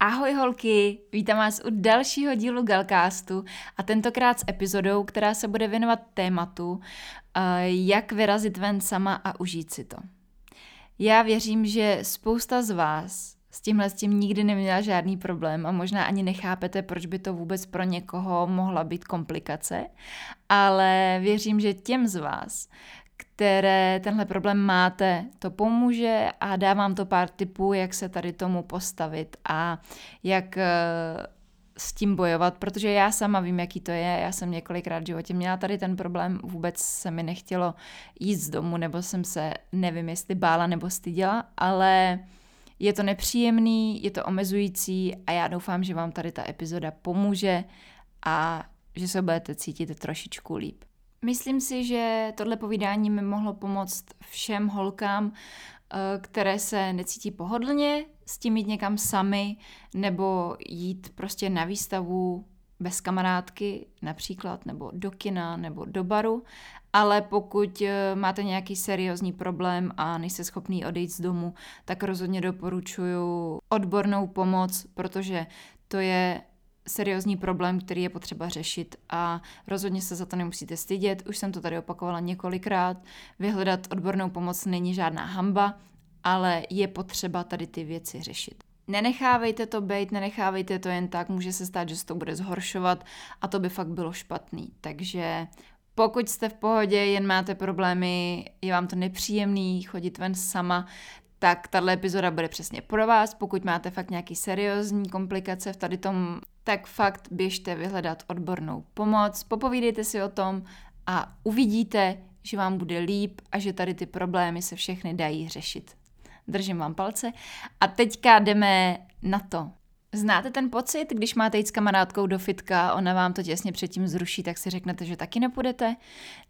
Ahoj holky, vítám vás u dalšího dílu Galcastu a tentokrát s epizodou, která se bude věnovat tématu, eh, jak vyrazit ven sama a užít si to. Já věřím, že spousta z vás s tímhle s tím nikdy neměla žádný problém a možná ani nechápete, proč by to vůbec pro někoho mohla být komplikace, ale věřím, že těm z vás, které tenhle problém máte, to pomůže a dávám to pár tipů, jak se tady tomu postavit a jak eh, s tím bojovat, protože já sama vím, jaký to je. Já jsem několikrát v životě měla tady ten problém, vůbec se mi nechtělo jít z domu, nebo jsem se, nevím, jestli bála nebo styděla, ale je to nepříjemný, je to omezující a já doufám, že vám tady ta epizoda pomůže a že se budete cítit trošičku líp. Myslím si, že tohle povídání mi mohlo pomoct všem holkám, eh, které se necítí pohodlně s tím jít někam sami nebo jít prostě na výstavu bez kamarádky například, nebo do kina, nebo do baru, ale pokud eh, máte nějaký seriózní problém a nejste schopný odejít z domu, tak rozhodně doporučuji odbornou pomoc, protože to je seriózní problém, který je potřeba řešit a rozhodně se za to nemusíte stydět. Už jsem to tady opakovala několikrát. Vyhledat odbornou pomoc není žádná hamba, ale je potřeba tady ty věci řešit. Nenechávejte to být, nenechávejte to jen tak, může se stát, že se to bude zhoršovat a to by fakt bylo špatný. Takže pokud jste v pohodě, jen máte problémy, je vám to nepříjemný chodit ven sama, tak tahle epizoda bude přesně pro vás. Pokud máte fakt nějaký seriózní komplikace v tady tom, tak fakt běžte vyhledat odbornou pomoc, popovídejte si o tom a uvidíte, že vám bude líp a že tady ty problémy se všechny dají řešit. Držím vám palce. A teďka jdeme na to. Znáte ten pocit, když máte jít s kamarádkou do fitka, ona vám to těsně předtím zruší, tak si řeknete, že taky nepůjdete?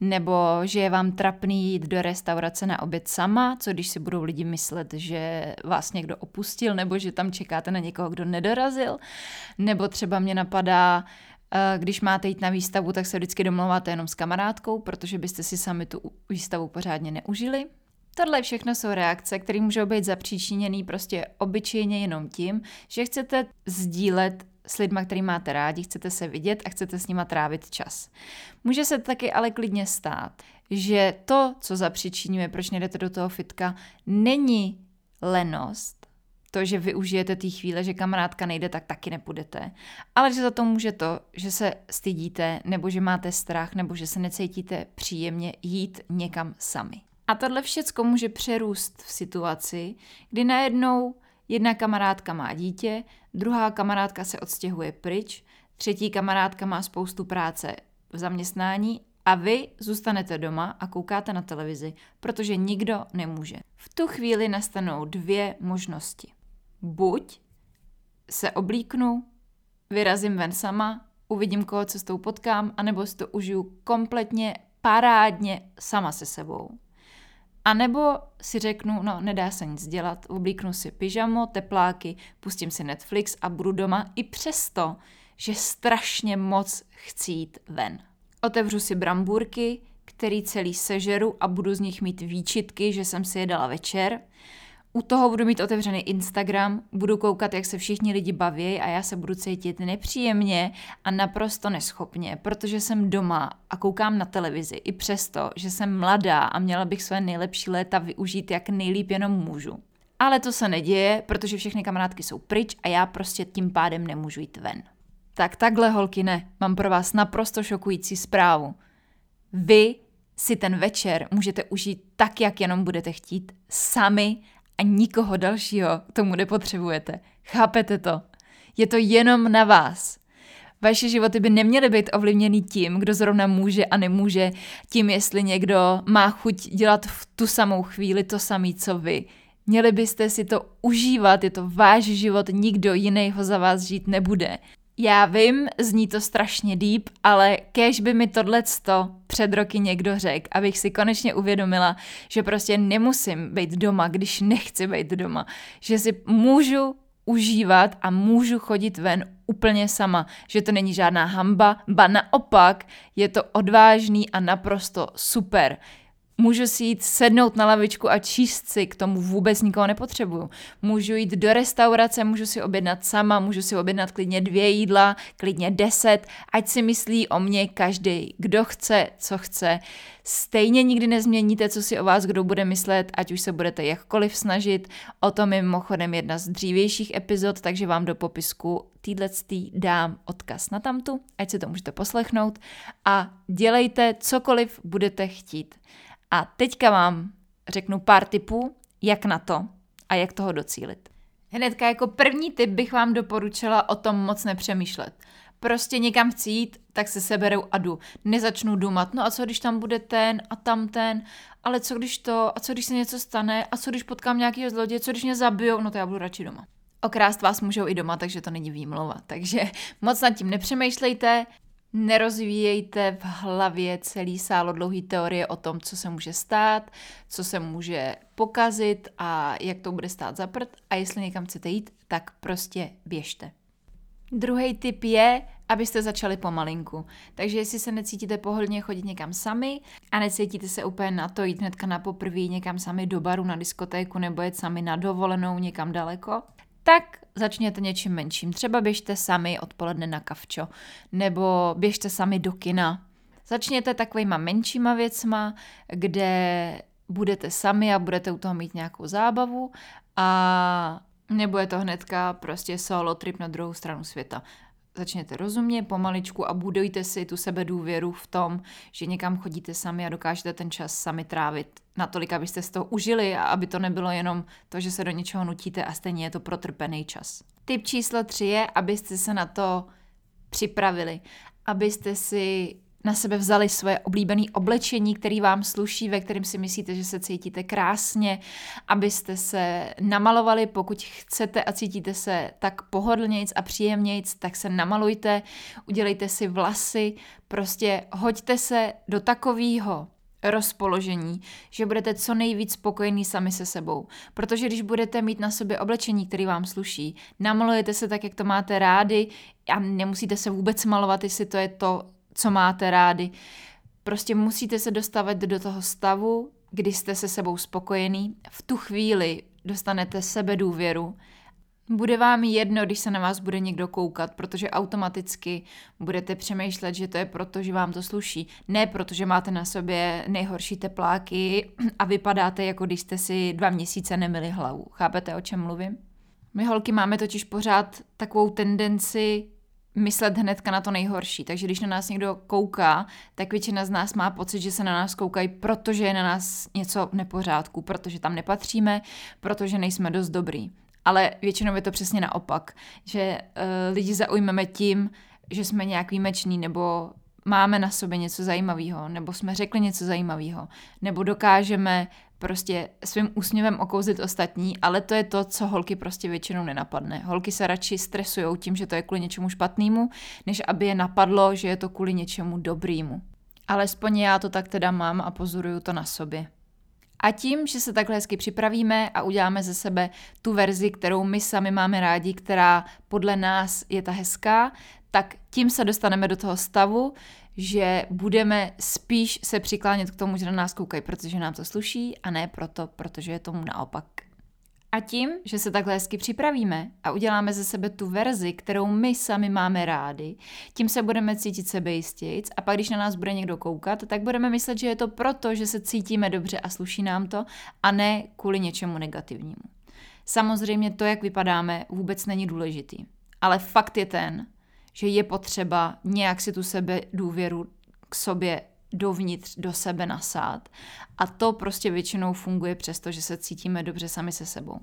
Nebo že je vám trapný jít do restaurace na oběd sama, co když si budou lidi myslet, že vás někdo opustil, nebo že tam čekáte na někoho, kdo nedorazil? Nebo třeba mě napadá, eh, když máte jít na výstavu, tak se vždycky domlouváte jenom s kamarádkou, protože byste si sami tu výstavu pořádně neužili. Tohle všechno jsou reakce, které můžou být zapříčiněný prostě obyčejně jenom tím, že chcete sdílet s lidmi, který máte rádi, chcete se vidět a chcete s nima trávit čas. Může se taky ale klidně stát, že to, co zapříčinuje, proč nejdete do toho fitka, není lenost, to, že využijete té chvíle, že kamarádka nejde, tak taky nepůjdete. Ale že za to může to, že se stydíte, nebo že máte strach, nebo že se necítíte příjemně jít někam sami. A tohle všecko může přerůst v situaci, kdy najednou jedna kamarádka má dítě, druhá kamarádka se odstěhuje pryč, třetí kamarádka má spoustu práce v zaměstnání a vy zůstanete doma a koukáte na televizi, protože nikdo nemůže. V tu chvíli nastanou dvě možnosti. Buď se oblíknu, vyrazím ven sama, uvidím, koho cestou potkám, anebo si to užiju kompletně parádně sama se sebou. A nebo si řeknu, no nedá se nic dělat, oblíknu si pyžamo, tepláky, pustím si Netflix a budu doma i přesto, že strašně moc chci jít ven. Otevřu si brambůrky, který celý sežeru a budu z nich mít výčitky, že jsem si je dala večer. U toho budu mít otevřený Instagram, budu koukat, jak se všichni lidi baví a já se budu cítit nepříjemně a naprosto neschopně, protože jsem doma a koukám na televizi i přesto, že jsem mladá a měla bych své nejlepší léta využít jak nejlíp jenom můžu. Ale to se neděje, protože všechny kamarádky jsou pryč a já prostě tím pádem nemůžu jít ven. Tak takhle, holky, ne. Mám pro vás naprosto šokující zprávu. Vy si ten večer můžete užít tak, jak jenom budete chtít, sami a nikoho dalšího tomu nepotřebujete. Chápete to? Je to jenom na vás. Vaše životy by neměly být ovlivněny tím, kdo zrovna může a nemůže, tím, jestli někdo má chuť dělat v tu samou chvíli to samé, co vy. Měli byste si to užívat, je to váš život, nikdo jiný ho za vás žít nebude. Já vím, zní to strašně deep, ale kež by mi tohleto před roky někdo řekl, abych si konečně uvědomila, že prostě nemusím být doma, když nechci být doma. Že si můžu užívat a můžu chodit ven úplně sama, že to není žádná hamba, ba naopak je to odvážný a naprosto super. Můžu si jít sednout na lavičku a číst si, k tomu vůbec nikoho nepotřebuju. Můžu jít do restaurace, můžu si objednat sama, můžu si objednat klidně dvě jídla, klidně deset, ať si myslí o mě každý, kdo chce, co chce. Stejně nikdy nezměníte, co si o vás kdo bude myslet, ať už se budete jakkoliv snažit. O tom je mimochodem jedna z dřívějších epizod, takže vám do popisku týhle dám odkaz na tamtu, ať si to můžete poslechnout a dělejte cokoliv budete chtít. A teďka vám řeknu pár tipů, jak na to a jak toho docílit. Hnedka jako první tip bych vám doporučila o tom moc nepřemýšlet. Prostě někam chci jít, tak se seberou a jdu. Nezačnu dumat, no a co když tam bude ten a tam ten, ale co když to, a co když se něco stane, a co když potkám nějakého zloděje, co když mě zabijou, no to já budu radši doma. Okrást vás můžou i doma, takže to není výmluva. Takže moc nad tím nepřemýšlejte, Nerozvíjejte v hlavě celý sálo dlouhý teorie o tom, co se může stát, co se může pokazit a jak to bude stát za prd a jestli někam chcete jít, tak prostě běžte. Druhý tip je, abyste začali pomalinku. Takže jestli se necítíte pohodlně chodit někam sami a necítíte se úplně na to jít hnedka na poprvé někam sami do baru, na diskotéku nebo jet sami na dovolenou někam daleko, tak začněte něčím menším. Třeba běžte sami odpoledne na kavčo, nebo běžte sami do kina. Začněte takovýma menšíma věcma, kde budete sami a budete u toho mít nějakou zábavu a nebo je to hnedka prostě solo trip na druhou stranu světa začněte rozumět pomaličku a budujte si tu sebe důvěru v tom, že někam chodíte sami a dokážete ten čas sami trávit natolik, abyste z toho užili a aby to nebylo jenom to, že se do něčeho nutíte a stejně je to protrpený čas. Tip číslo tři je, abyste se na to připravili, abyste si na sebe vzali svoje oblíbené oblečení, který vám sluší, ve kterém si myslíte, že se cítíte krásně, abyste se namalovali, pokud chcete a cítíte se tak pohodlnějc a příjemnějc, tak se namalujte, udělejte si vlasy, prostě hoďte se do takového rozpoložení, že budete co nejvíc spokojení sami se sebou. Protože když budete mít na sobě oblečení, který vám sluší, namalujete se tak, jak to máte rádi a nemusíte se vůbec malovat, jestli to je to, co máte rádi. Prostě musíte se dostávat do toho stavu, kdy jste se sebou spokojený. V tu chvíli dostanete sebe důvěru. Bude vám jedno, když se na vás bude někdo koukat, protože automaticky budete přemýšlet, že to je proto, že vám to sluší. Ne proto, že máte na sobě nejhorší tepláky a vypadáte, jako když jste si dva měsíce nemili hlavu. Chápete, o čem mluvím? My holky máme totiž pořád takovou tendenci myslet hnedka na to nejhorší. Takže když na nás někdo kouká, tak většina z nás má pocit, že se na nás koukají, protože je na nás něco v nepořádku, protože tam nepatříme, protože nejsme dost dobrý. Ale většinou je to přesně naopak, že uh, lidi zaujmeme tím, že jsme nějak výjimečný nebo máme na sobě něco zajímavého, nebo jsme řekli něco zajímavého, nebo dokážeme prostě svým úsměvem okouzit ostatní, ale to je to, co holky prostě většinou nenapadne. Holky se radši stresují tím, že to je kvůli něčemu špatnému, než aby je napadlo, že je to kvůli něčemu dobrýmu. Alespoň já to tak teda mám a pozoruju to na sobě. A tím, že se takhle hezky připravíme a uděláme ze sebe tu verzi, kterou my sami máme rádi, která podle nás je ta hezká, tak tím se dostaneme do toho stavu, že budeme spíš se přiklánět k tomu, že na nás koukají, protože nám to sluší a ne proto, protože je tomu naopak. A tím, že se takhle hezky připravíme a uděláme ze sebe tu verzi, kterou my sami máme rádi, tím se budeme cítit sebejistějc a pak, když na nás bude někdo koukat, tak budeme myslet, že je to proto, že se cítíme dobře a sluší nám to a ne kvůli něčemu negativnímu. Samozřejmě to, jak vypadáme, vůbec není důležitý. Ale fakt je ten, že je potřeba nějak si tu sebe důvěru k sobě dovnitř do sebe nasát. A to prostě většinou funguje přesto, že se cítíme dobře sami se sebou.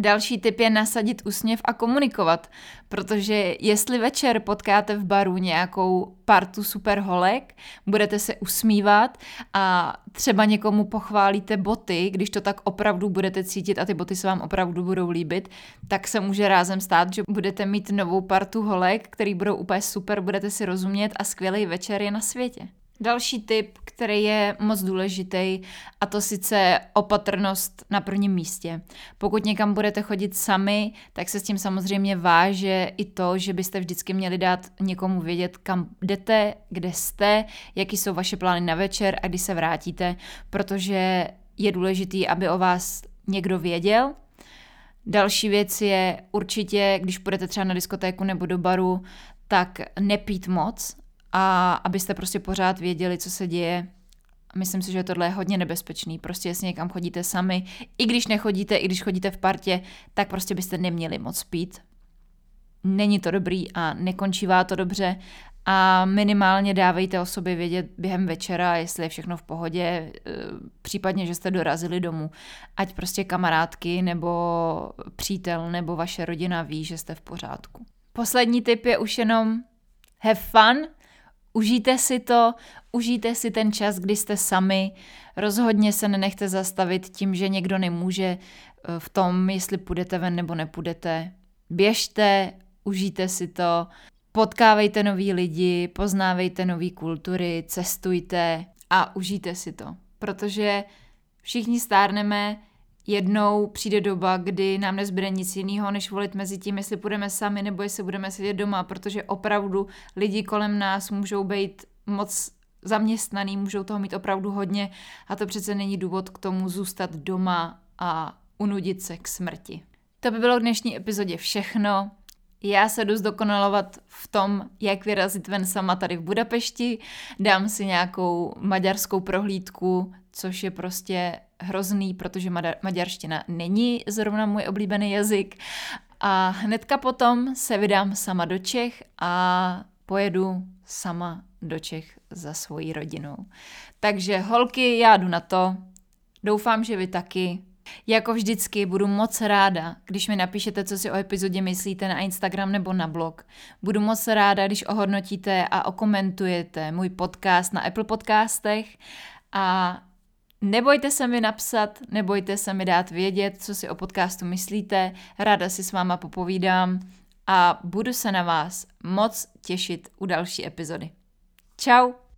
Další tip je nasadit úsměv a komunikovat, protože jestli večer potkáte v baru nějakou partu super holek, budete se usmívat a třeba někomu pochválíte boty, když to tak opravdu budete cítit a ty boty se vám opravdu budou líbit, tak se může rázem stát, že budete mít novou partu holek, který budou úplně super, budete si rozumět a skvělý večer je na světě. Další tip, který je moc důležitý, a to sice opatrnost na prvním místě. Pokud někam budete chodit sami, tak se s tím samozřejmě váže i to, že byste vždycky měli dát někomu vědět, kam jdete, kde jste, jaký jsou vaše plány na večer a kdy se vrátíte, protože je důležitý, aby o vás někdo věděl. Další věc je určitě, když půjdete třeba na diskotéku nebo do baru, tak nepít moc, a abyste prostě pořád věděli, co se děje. Myslím si, že tohle je hodně nebezpečný. Prostě jestli někam chodíte sami, i když nechodíte, i když chodíte v partě, tak prostě byste neměli moc pít. Není to dobrý a nekončívá to dobře a minimálně dávejte o sobě vědět během večera, jestli je všechno v pohodě, e, případně, že jste dorazili domů. Ať prostě kamarádky nebo přítel nebo vaše rodina ví, že jste v pořádku. Poslední tip je už jenom have fun, Užijte si to, užijte si ten čas, kdy jste sami. Rozhodně se nenechte zastavit tím, že někdo nemůže eh, v tom, jestli půjdete ven nebo nepůjdete. Běžte, užijte si to, potkávejte nový lidi, poznávejte nové kultury, cestujte a užijte si to. Protože všichni stárneme, jednou přijde doba, kdy nám nezbyde nic jiného, než volit mezi tím, jestli budeme sami nebo jestli budeme sedět doma, protože opravdu lidi kolem nás můžou být moc zaměstnaný, můžou toho mít opravdu hodně a to přece není důvod k tomu zůstat doma a unudit se k smrti. To by bylo v dnešní epizodě všechno. Já se jdu zdokonalovat v tom, jak vyrazit ven sama tady v Budapešti. Dám si nějakou maďarskou prohlídku, což je prostě hrozný, protože maďarština není zrovna můj oblíbený jazyk. A hnedka potom se vydám sama do Čech a pojedu sama do Čech za svojí rodinou. Takže holky, já jdu na to. Doufám, že vy taky. Jako vždycky budu moc ráda, když mi napíšete, co si o epizodě myslíte na Instagram nebo na blog. Budu moc ráda, když ohodnotíte a okomentujete můj podcast na Apple podcastech a Nebojte se mi napsat, nebojte se mi dát vědět, co si o podcastu myslíte, ráda si s váma popovídám a budu se na vás moc těšit u další epizody. Ciao!